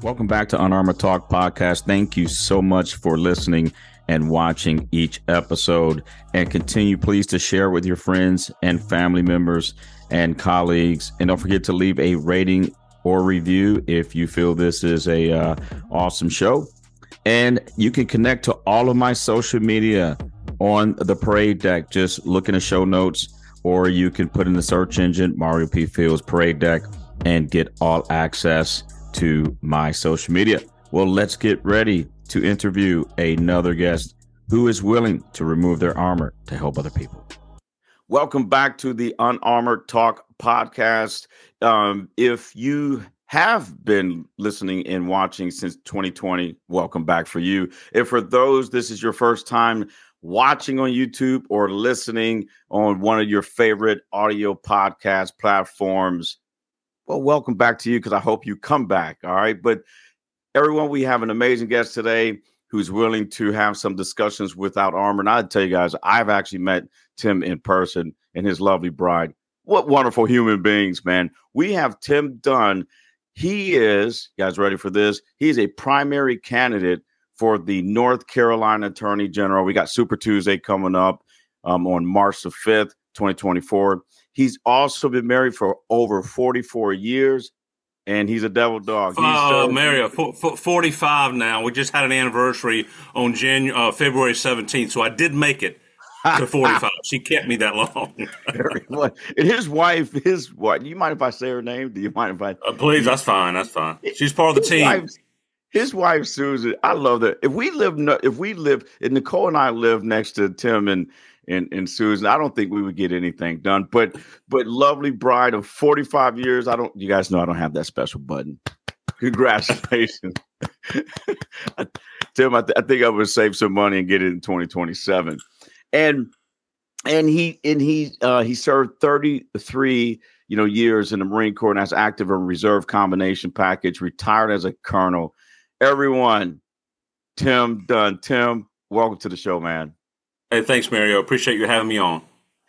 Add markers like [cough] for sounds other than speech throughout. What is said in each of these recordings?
Welcome back to Unarmored Talk Podcast. Thank you so much for listening and watching each episode. And continue, please, to share with your friends and family members and colleagues. And don't forget to leave a rating or review if you feel this is a uh, awesome show. And you can connect to all of my social media on the parade deck. Just look in the show notes, or you can put in the search engine Mario P. Fields Parade Deck and get all access to my social media. Well, let's get ready to interview another guest who is willing to remove their armor to help other people. Welcome back to the Unarmored Talk podcast. Um, if you have been listening and watching since 2020, welcome back for you. If for those, this is your first time watching on YouTube or listening on one of your favorite audio podcast platforms, well, welcome back to you because I hope you come back. All right. But everyone, we have an amazing guest today who's willing to have some discussions without armor. And I tell you guys, I've actually met Tim in person and his lovely bride. What wonderful human beings, man. We have Tim Dunn. He is, guys, ready for this? He's a primary candidate for the North Carolina Attorney General. We got Super Tuesday coming up um, on March the 5th, 2024. He's also been married for over 44 years, and he's a devil dog. He's uh, Mario, 45 now. We just had an anniversary on January, uh, February 17th, so I did make it to [laughs] 45. she kept me that long. and his wife, his what? Do you mind if I say her name? Do you mind if I? Uh, please, that's fine. That's fine. She's part of the team. Wife, his wife Susan, I love that. If we live, if we live, if Nicole and I live next to Tim and and, and Susan. I don't think we would get anything done. But but lovely bride of 45 years. I don't you guys know I don't have that special button. Congratulations. Tim, [laughs] I, th- I think I would save some money and get it in 2027. And and he and he uh he served 33 you know years in the Marine Corps and as active and reserve combination package, retired as a colonel. Everyone, Tim Dunn. Tim, welcome to the show, man. Hey, thanks, Mario. Appreciate you having me on.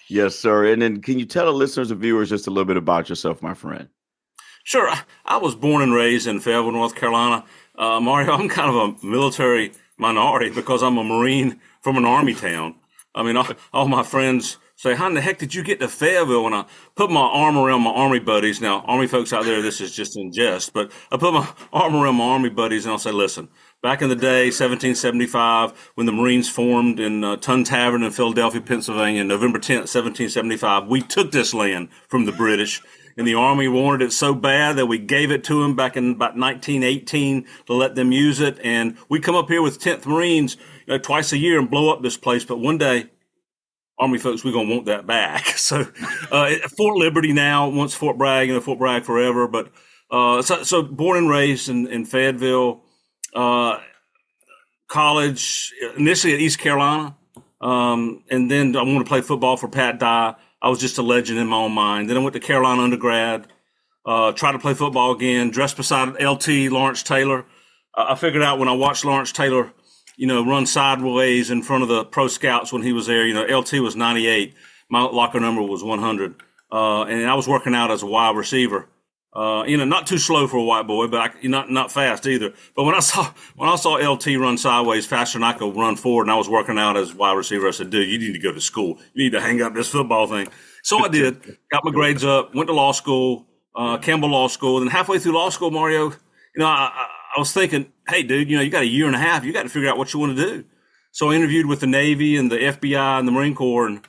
Yes, sir. And then can you tell the listeners and viewers just a little bit about yourself, my friend? Sure. I was born and raised in Fayetteville, North Carolina. Uh, Mario, [laughs] I'm kind of a military minority because I'm a Marine from an Army town. I mean, all, all my friends say, How in the heck did you get to Fayetteville? When I put my arm around my Army buddies, now, Army folks out there, this is just in jest, but I put my [laughs] arm around my Army buddies and I'll say, Listen, Back in the day, 1775, when the Marines formed in uh, Tun Tavern in Philadelphia, Pennsylvania, November 10th, 1775, we took this land from the British. And the Army wanted it so bad that we gave it to them back in about 1918 to let them use it. And we come up here with 10th Marines uh, twice a year and blow up this place. But one day, Army folks, we're going to want that back. [laughs] So, uh, Fort Liberty now, once Fort Bragg, you know, Fort Bragg forever. But, uh, so, so born and raised in, in Fayetteville, uh, college, initially at East Carolina. Um, and then I wanted to play football for Pat Dye. I was just a legend in my own mind. Then I went to Carolina undergrad, uh, tried to play football again, dressed beside LT Lawrence Taylor. Uh, I figured out when I watched Lawrence Taylor, you know, run sideways in front of the pro scouts when he was there, you know, LT was 98. My locker number was 100. Uh, and I was working out as a wide receiver. Uh, you know, not too slow for a white boy, but I, not not fast either. But when I [laughs] saw when I saw LT run sideways faster than I could run forward, and I was working out as wide receiver, I said, "Dude, you need to go to school. You need to hang up this football thing." So I did. Got my grades up. Went to law school, uh, Campbell Law School. Then halfway through law school, Mario, you know, I, I was thinking, "Hey, dude, you know, you got a year and a half. You got to figure out what you want to do." So I interviewed with the Navy and the FBI and the Marine Corps, and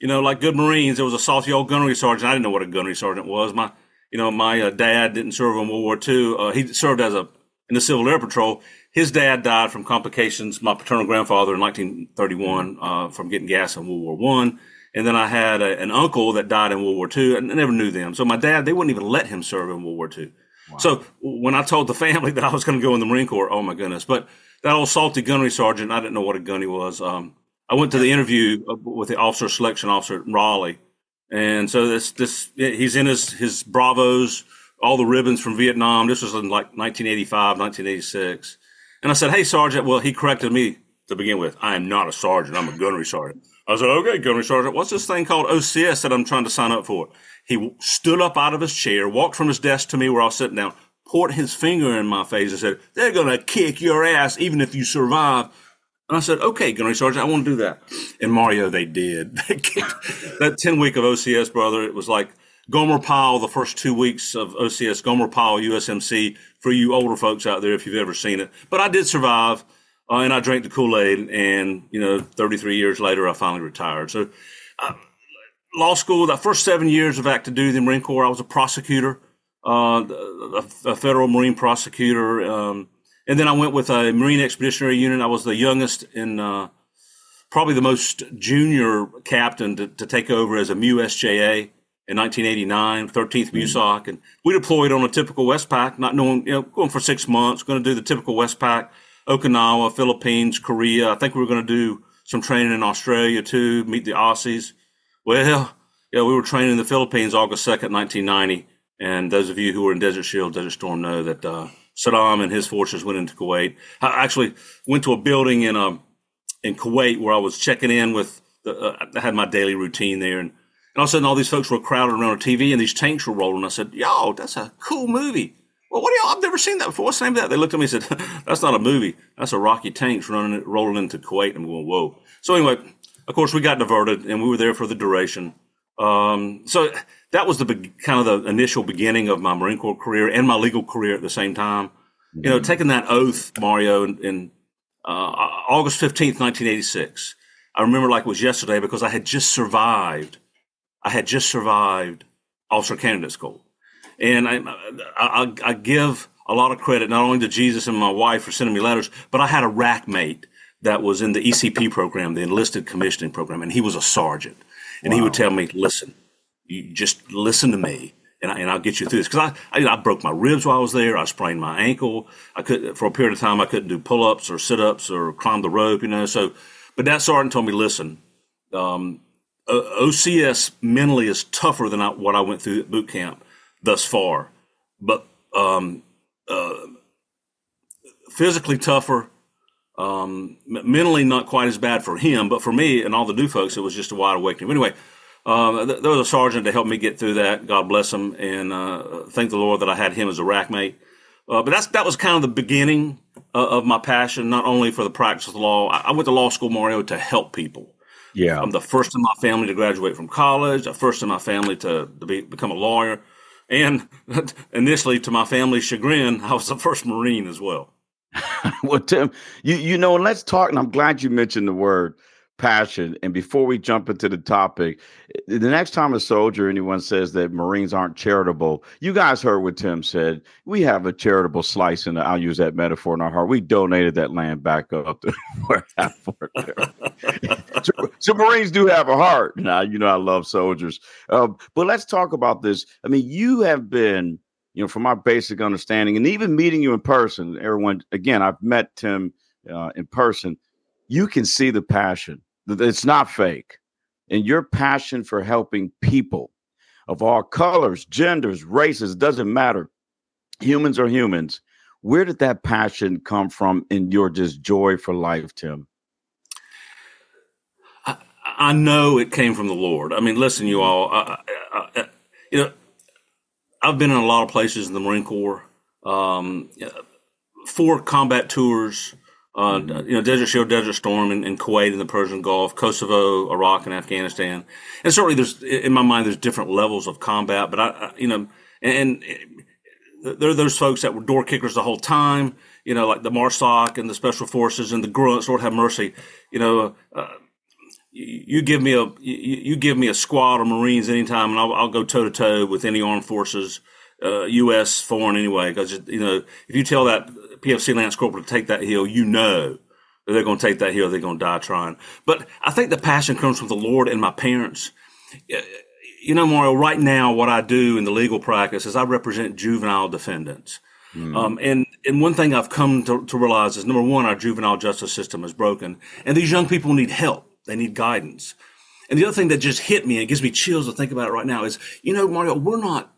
you know, like good Marines, there was a salty old gunnery sergeant. I didn't know what a gunnery sergeant was. My you know, my uh, dad didn't serve in World War II. Uh, he served as a in the Civil Air Patrol. His dad died from complications. My paternal grandfather in 1931 uh, from getting gas in World War One. And then I had a, an uncle that died in World War II, and I never knew them. So my dad, they wouldn't even let him serve in World War II. Wow. So when I told the family [laughs] that I was going to go in the Marine Corps, oh my goodness! But that old salty gunnery sergeant, I didn't know what a gunny was. Um, I went to the interview uh, with the officer selection officer at Raleigh, and so this, this, he's in his, his Bravos, all the ribbons from Vietnam. This was in like 1985, 1986. And I said, Hey, Sergeant. Well, he corrected me to begin with. I am not a sergeant. I'm a gunnery sergeant. I said, okay, gunnery sergeant. What's this thing called OCS that I'm trying to sign up for? He stood up out of his chair, walked from his desk to me where I was sitting down, put his finger in my face and said, they're going to kick your ass even if you survive. And I said, okay, Gunnery Sergeant, I want to do that. And Mario, they did. [laughs] That 10 week of OCS, brother. It was like Gomer Pyle, the first two weeks of OCS, Gomer Pyle, USMC, for you older folks out there, if you've ever seen it. But I did survive, uh, and I drank the Kool Aid, and, you know, 33 years later, I finally retired. So, uh, law school, that first seven years of active duty in the Marine Corps, I was a prosecutor, uh, a, a, federal Marine prosecutor. Um, and then I went with a Marine Expeditionary Unit. I was the youngest and uh, probably the most junior captain to, to take over as a MEU SJA in 1989, 13th MEU SOC. And we deployed on a typical Westpac, not knowing, you know, going for six months, going to do the typical Westpac, Okinawa, Philippines, Korea. I think we were going to do some training in Australia too, meet the Aussies. Well, [laughs] yeah, we were training in the Philippines August 2nd, 1990. And those of you who were in Desert Shield, Desert Storm know that uh, Saddam and his forces went into Kuwait. I actually went to a building in um, in Kuwait where I was checking in with. The, uh, I had my daily routine there, and, and all of a sudden, all these folks were crowded around a TV, and these tanks were rolling. I said, "Yo, that's a cool movie." Well, what do y'all? I've never seen that before. What's the name of that? They looked at me and said, [laughs] "That's not a movie. That's Iraqi tanks running rolling into Kuwait." And I'm going, "Whoa!" So anyway, of course, we got diverted, and we were there for the duration. Um, so that was the be- kind of the initial beginning of my Marine Corps career and my legal career at the same time. Mm-hmm. You know, taking that oath, Mario, in, in uh, August 15th, 1986. I remember like it was yesterday because I had just survived. I had just survived officer candidate school. And I, I, I give a lot of credit not only to Jesus and my wife for sending me letters, but I had a rack mate that was in the ECP program, the enlisted commissioning program, and he was a sergeant. And wow. he would tell me, listen, you just listen to me and, I, and I'll get you through this. Cause I, I, I, broke my ribs while I was there. I sprained my ankle. I could, for a period of time, I couldn't do pull ups or sit ups or climb the rope, you know. So, but that sergeant told me, listen, um, OCS mentally is tougher than I, what I went through at boot camp thus far, but um, uh, physically tougher, um, mentally not quite as bad for him, but for me and all the new folks, it was just a wide awakening. Anyway, um, there was a sergeant to help me get through that. God bless him, and uh, thank the Lord that I had him as a rack mate. Uh, but that's that was kind of the beginning uh, of my passion, not only for the practice of the law. I, I, went to law school, Mario, to help people. Yeah, I'm the first in my family to graduate from college. The first in my family to, to be, become a lawyer, and [laughs] initially, to my family's chagrin, I was the first Marine as well. [laughs] well, Tim, you you know, let's talk. And I'm glad you mentioned the word passion. And before we jump into the topic, the next time a soldier anyone says that Marines aren't charitable, you guys heard what Tim said. We have a charitable slice, and I'll use that metaphor in our heart. We donated that land back up to [laughs] where [laughs] so, so, Marines do have a heart. Now, you know, I love soldiers. Uh, but let's talk about this. I mean, you have been, you know, from my basic understanding, and even meeting you in person, everyone, again, I've met Tim uh, in person. You can see the passion it's not fake. And your passion for helping people of all colors, genders, races, doesn't matter. Humans are humans. Where did that passion come from in your just joy for life, Tim? I, I know it came from the Lord. I mean, listen, you all, I, I, you know, I've been in a lot of places in the Marine Corps, um, four combat tours, uh, you know, Desert Shield, Desert Storm in, in, Kuwait and the Persian Gulf, Kosovo, Iraq, and Afghanistan. And certainly, there's in my mind, there's different levels of combat. But I, I you know, and, and there are those folks that were door kickers the whole time. You know, like the MARSOC and the Special Forces and the grunts. Lord have mercy. You know. Uh, you, give me a you, you, give me a squad of Marines anytime, and I'll, I'll go toe to toe with any armed forces, uh, U.S. foreign anyway. Because you know, if you tell that PFC Lance Corporal to take that hill, you know that they're going to take that hill, they're going to die trying. But I think the passion comes from the Lord and my parents. You know, Mario, right now, what I do in the legal practice is I represent juvenile defendants. Mm. Um, and, and one thing I've come to, to realize is number one, our juvenile justice system is broken, and these young people need help. They need guidance. And the other thing that just hit me and it gives me chills to think about it right now is, you know, Mario, we're not,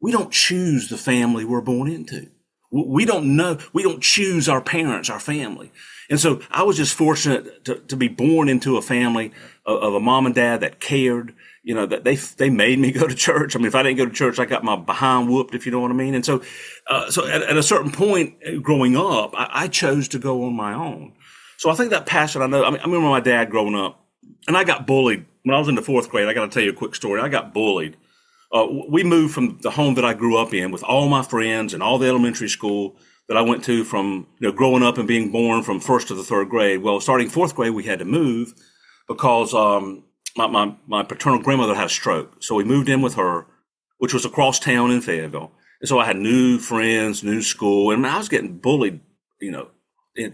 we don't choose the family we're born into We don't know. We don't choose our parents, our family. And so I was just fortunate to, to be born into a family of, of, a mom and dad that cared, you know, that they, they made me [laughs] go to church. I mean, if I didn't go to church, I got my behind whooped, if you know what I mean. And so, uh, so at, at, a certain point uh, growing up, I, I, chose to go on my own. So I think that passion, I know, I, mean, I remember my dad growing up and I got bullied when I was in the fourth grade. I got to tell you a quick story. I got bullied. Uh, we moved from the home that I grew up in with all my friends and all the elementary school that I went to from you know growing up and being born from first to the third grade. Well, starting fourth grade, we had to move because um, my, my, my paternal grandmother had a stroke, so we moved in with her, which was across town in Fayetteville. And so I had new friends, new school, and I was getting bullied, you know,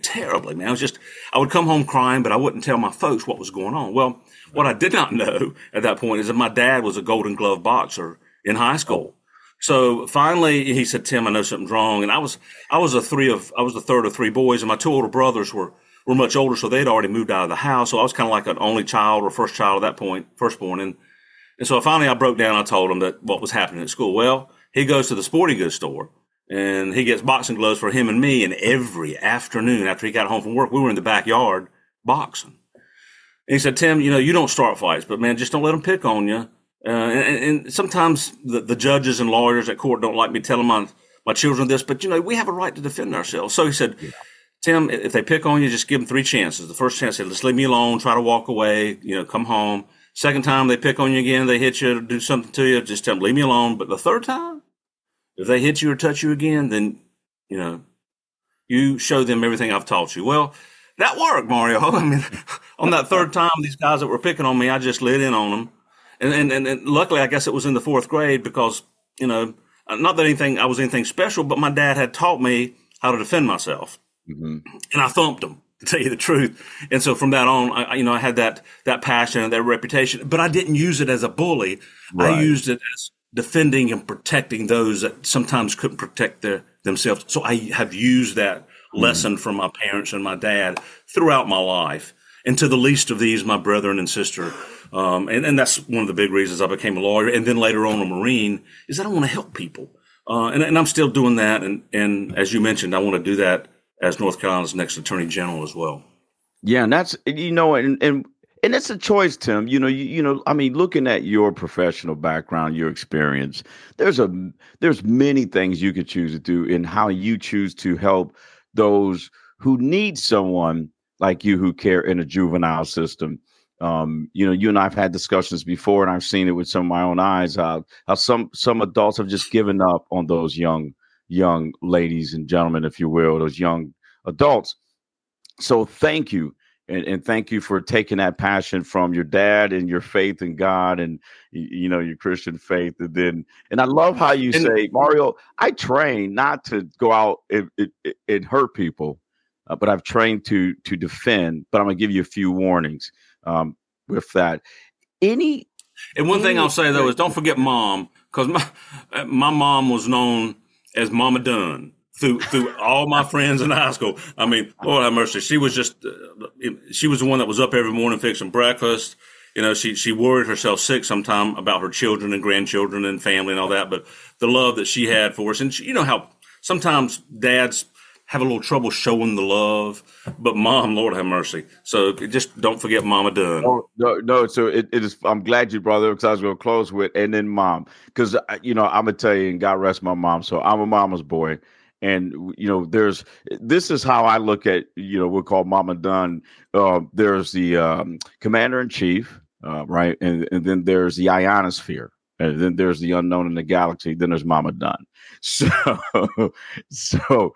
terribly. Man, I was just I would come home crying, but I wouldn't tell my folks what was going on. Well, what I did not [laughs] know at that point is that my dad was a Golden Glove boxer in high oh. school. So finally, he said, "Tim, I know something's wrong." And I was, I was a three of, I was the third of three boys, and my two older brothers were were much older, so they'd already moved out of the house. So I was kind of like an only child or first child at that point, firstborn. And and so finally, I broke down. I told him that what was happening at school. Well, he goes to the sporting goods store and he gets boxing gloves for him and me. And every afternoon after he got home from work, we were in the backyard boxing. And he said, "Tim, you know, you don't start fights, but man, just don't let them pick on you." Uh, and, and, sometimes the, the, judges and lawyers at court don't like me telling my, my children this, but you know, we have a right to defend ourselves. So he said, yeah. Tim, if they pick on you, just give them three chances. The first chance, say, just leave me alone, try to walk away, you know, come home. Second time they pick on you again, they hit you, do something to you, just tell them, leave me alone. But the third time, if they hit you or touch you again, then, you know, you show them everything I've taught you. Well, that worked, Mario. [laughs] I mean, on that third [laughs] time, these guys that were picking on me, I just lit in on them and, and, and luckily, I guess it was in the fourth grade because, you know, not that anything, I was anything special, but my dad had taught me how to defend myself. Mm-hmm. And I thumped him to tell you the truth. And so from that on, I, you know, I had that, that passion and that reputation, but I didn't use it as a bully. Right. I used it as defending and protecting those that sometimes couldn't protect their, themselves. So I have used that mm-hmm. lesson from my parents and my dad throughout my life. And to the least of these, my brethren and sister, um, and, and that's one of the big reasons I became a lawyer and then later on a Marine is that I want to help people. Uh, and, and I'm still doing that. And, and as you mentioned, I want to do that as North Carolina's next Attorney General as well. Yeah, and that's you know, and and and it's a choice, Tim. You know, you, you know, I mean, looking at your professional background, your experience, there's a there's many things you could choose to do in how you choose to help those who need someone like you who care in a juvenile system um, you know, you and I've had discussions before, and I've seen it with some of my own eyes. How how some some adults have just given up on those young young ladies and gentlemen, if you will, those young adults. So thank you, and, and thank you for taking that passion from your dad and your faith in God, and you know your Christian faith, and then and I love how you and, say, Mario, I train not to go out and, and, hurt people, uh, but I've trained to to defend. But I'm gonna give you a few warnings um, with that. Any and one any, thing I'll say though is don't forget mom because my my mom was known as Mama Dunn through through all my friends in high school. I mean, Lord have mercy, she was just uh, she was the one that was up every morning fixing breakfast. You know, she she worried herself sick sometime about her children and grandchildren and family and all that. But the love that she had for us, and she, you know how sometimes dads have a little trouble showing the love. But mom, Lord have mercy. So just don't forget Mama Dunn. Oh, no, no. So it, it is. I'm glad you brought it because I was going to close with and then mom because you know I'm gonna tell you and God rest my mom. So I'm a mama's boy. And you know, there's this is how I look at you know we'll call Mama Dunn. Uh, there's the um, commander in chief, uh, right, and, and then there's the ionosphere, and then there's the unknown in the galaxy. Then there's Mama Dunn. [laughs] So, so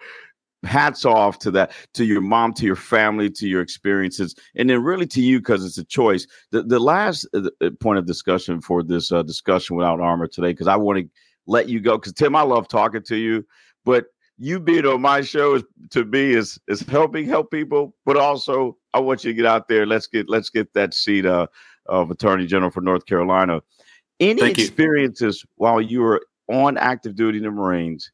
hats off to that to your mom to your family to your experiences and then really to you because it's a choice the, the last uh, uh, point of discussion for this uh, discussion without armor today because i want to let you go because tim i love talking to you but you being on my show is to me is is helping help people but also i want you to get out there let's get let's get that seat uh, of attorney general for north carolina any Thank experiences you. while you were on active duty in the marines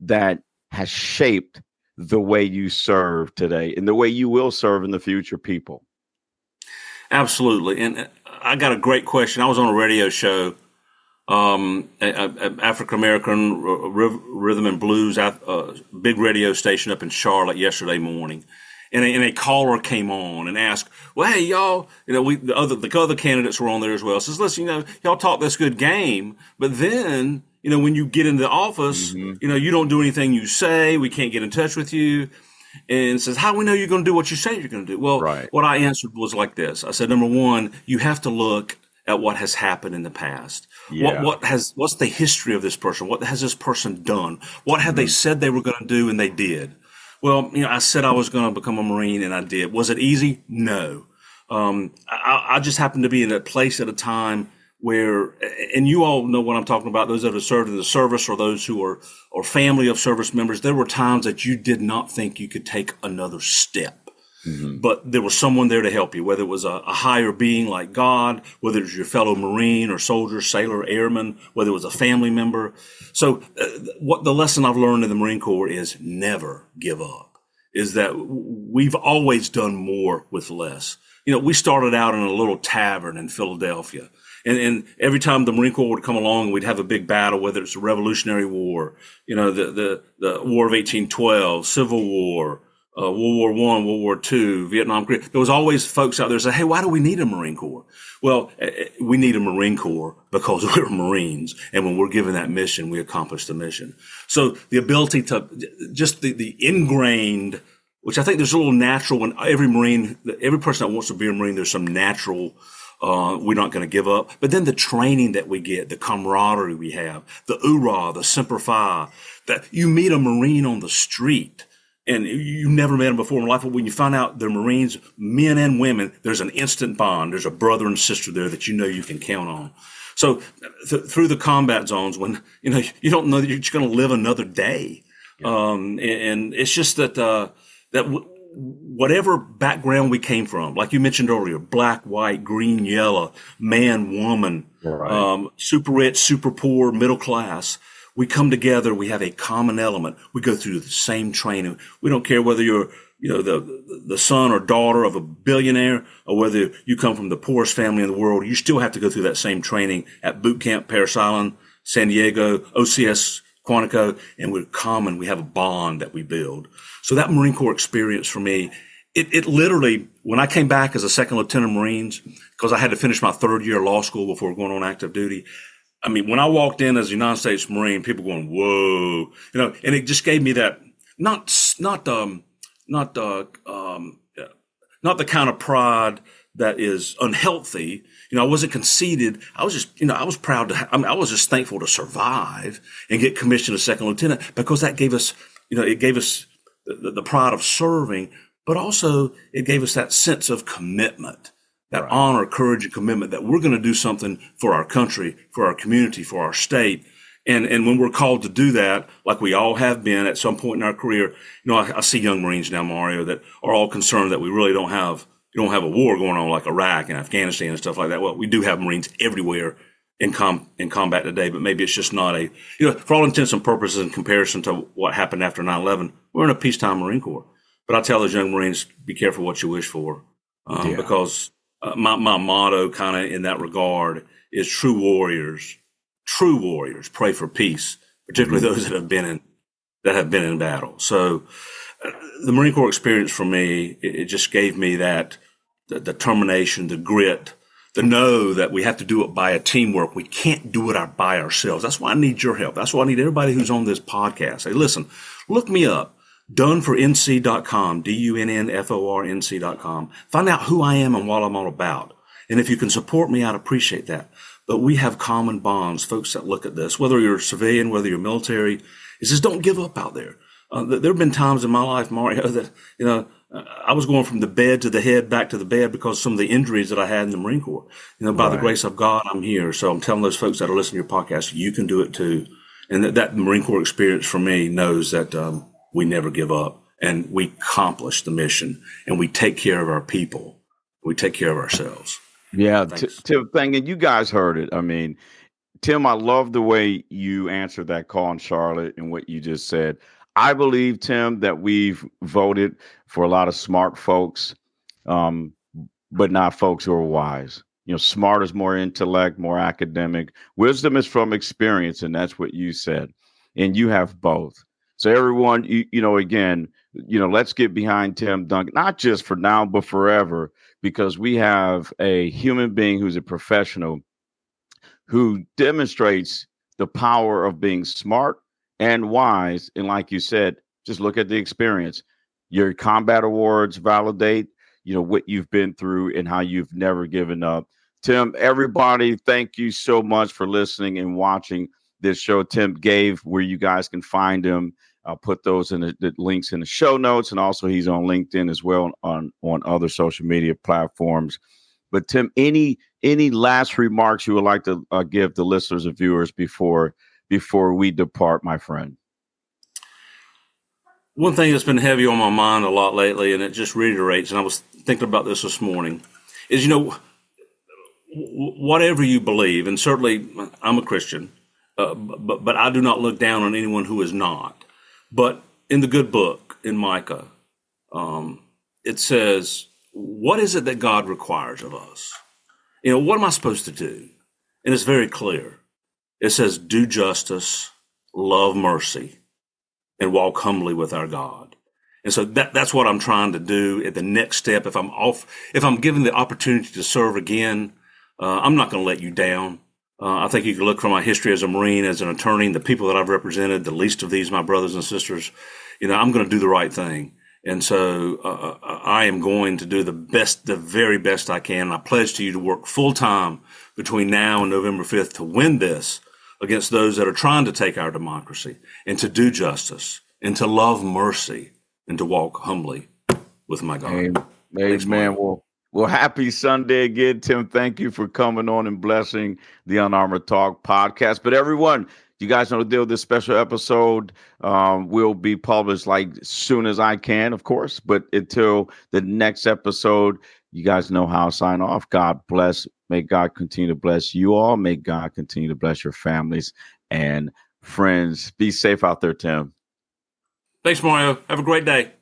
that has shaped the way you serve today and the way you will serve in the future people? Absolutely. And uh, I got a great question. I was on a radio show um, African American rhythm and blues uh, big radio station up in Charlotte yesterday morning. And a, and a, caller came on and asked, "Well, hey, y'all, you know, we the other the other candidates were on there as well. Says, listen, you know, y'all talk this good game, but then, you know, when you get into the office, mm-hmm. you know, you don't do anything you say. We can't get in touch with you." and says, How we know you're going to do what you say you're going to do? Well, right. what I answered was like this I said, Number one, you have to look at what has happened in the past. Yeah. What what has what's the history of this person? What has this person done? What have mm-hmm. they said they were going to do and they did? Well, you know, I said I was going to become a Marine and I did. Was it easy? No. Um, I, I, just happened to be in a place at a time where, and you all know what I'm talking about. Those that have served in the service or those who are or family of service members. There were times that you did not think you could take another step. Mm-hmm. But there was someone there to help you, whether it was a, a, higher being like God, whether it was your fellow Marine or soldier, sailor, airman, whether it was a family member. So, uh, what the lesson I've learned in the Marine Corps is never give up. Is that we've always done more with less. You know, we started out in a little tavern in Philadelphia. And, and every time the Marine Corps would come along, we'd have a big battle, whether it's the Revolutionary War, you know, the, the, the War of 1812, Civil War, uh, World War One, World War Two, Vietnam. There was always folks out there say, "Hey, why do we need a Marine Corps?" Well, eh, eh, we need a Marine Corps because [laughs] we're Marines, and when we're given that mission, we accomplish the mission. So the ability to just the, the ingrained, which I think there's a little natural when every Marine, every person that wants to be a Marine, there's some natural. Uh, we're not going to give up. But then the training that we get, the camaraderie we have, the oorah, the semper fi, that you meet a Marine on the street and you never met them before in life, but when you find out they're Marines, men and women, there's an instant bond. There's a brother and sister there that you know you can count on. So th- through the combat zones, when you know you don't know that you're just going to live another day, yeah. um, and, and, it's just that uh, that w- whatever background we came from, like you mentioned earlier, black, white, green, yellow, man, woman, right. um, super rich, super poor, middle class we come together. We have a common element. We go through the same training. We don't care whether you're, you know, the, the son or daughter of a billionaire or whether you come from the poorest family in the world. You still have to go through that same training at boot camp, Parris Island, San Diego, OCS, Quantico, and we're common. We have a bond that we build. So that Marine Corps experience for me, it, it literally, when I came back as a second lieutenant Marines, because I had to finish my third year law school before going on active duty, I mean, when I walked in as a United States Marine, people going, whoa, you know, and it just gave me that, not, not, um, not, uh, um, not the kind of pride that is unhealthy. You know, I wasn't conceited. I was just, you know, I was proud to, ha- I mean, I was just thankful to survive and get commissioned as second lieutenant because that gave us, you know, it gave us the, the pride of serving, but also it gave us that sense of commitment that right. honor, courage, and commitment that we're going to do something for our country, for our community, for our state. And, and when we're called to do that, like we all have been at some point in our career, you know, I, I see young Marines now, Mario, that are all concerned that we really don't have, you don't have a war going on like Iraq and Afghanistan and stuff like that. Well, we do have Marines everywhere in com, in combat today, but maybe it's just not a, you know, for all intents and purposes in comparison to what happened after 9-11, we're in a peacetime Marine Corps. But I tell those young Marines, be careful what you wish for, um, yeah. because uh, my, my motto kind of in that regard is true warriors, true warriors pray for peace, particularly mm-hmm. those that have been in, that have been in battle. So uh, the Marine Corps experience for me, it, it just gave me that the determination, the grit, the know that we have to do it by a teamwork. We can't do it by ourselves. That's why I need your help. That's why I need everybody who's on this podcast. Hey, listen, look me up dunnfornc.com, D-U-N-N-F-O-R-N-C.com. Find out who I am and what I'm all about. And if you can support me, I'd appreciate that. But we have common bonds, folks that look at this, whether you're a civilian, whether you're military, it says don't give up out there. Uh, there have been times in my life, Mario, [laughs] that, you know, uh, I was going from the bed to the head, back to the bed because of some of the injuries that I had in the Marine Corps. You know, by right. the grace of God, I'm here. So I'm telling those folks that are listening to your podcast, you can do it too. And that, that Marine Corps experience for me knows that, um, we never give up and we accomplish the mission and we take care of our people. We take care of ourselves. Yeah, t- Tim, thing, and you guys heard it. I mean, Tim, I love the way you answered that call in Charlotte and what you just said. I believe, Tim, that we've voted for a lot of smart folks, um, but not folks who are wise. You know, smart is more intellect, more academic. Wisdom is from experience, and that's what you said. And you have both. So everyone, you, you know, again, you know, let's get behind Tim Duncan, not just for now, but forever, because we have a human being who's a professional who demonstrates the power of being smart and wise. And like you said, just look at the experience. Your combat awards validate, you know, what you've been through and how you've never given up. Tim, everybody, thank you so much for listening and watching this show. Tim gave where you guys can find him. I'll put those in the, the, links in the show notes, and also he's on LinkedIn as well on on other social media platforms. But Tim, any any last remarks you would like to uh, give the listeners and viewers before before we depart, my friend? One thing that's been heavy on my mind a lot lately, and it just reiterates, and I was thinking about this this morning, is you know, whatever you believe, and certainly I'm a Christian, uh, but but I do not look down on anyone who is not. But in the good book in Micah, um, it says, "What is it that God requires of us? You know, what am I supposed to do?" And it's very clear. It says, "Do justice, love mercy." and walk humbly with our God. And so that, that's what I'm trying to do at the next step. If I'm off, if I'm given the opportunity to serve again, uh, I'm not going to let you down. Uh, I think you can look from my history as a Marine, as an attorney, the people that I've represented, the least of these, my brothers and sisters, you know, I'm going to do the right thing. And so uh, uh I am going to do the best, the very best I can. And I pledge to you to work full time between now and November 5th to win this against those that are trying to take our democracy and to do justice and to love mercy and to walk humbly with my God. Amen. Thanks, man. Well, well, happy Sunday again, Tim. Thank you for coming on and blessing the Unarmored Talk podcast. But everyone, you guys know the deal. This special episode um, will be published like soon as I can, of course. But until the next episode, you guys know how to sign off. God bless. May God continue to bless you all. May God continue to bless your families and friends. Be safe out there, Tim. Thanks, Mario. Have a great day.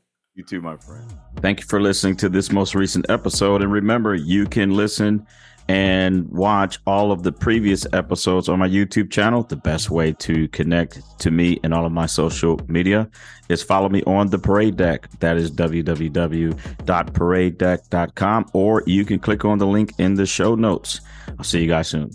You too, my friend. Thank you for listening to this most recent episode. And remember, you can listen and watch all of the previous episodes on my YouTube channel. The best way to connect to me and all of my social media is follow me on the parade deck. That is www.paradedeck.com, or you can click on the link in the show notes. I'll see you guys soon.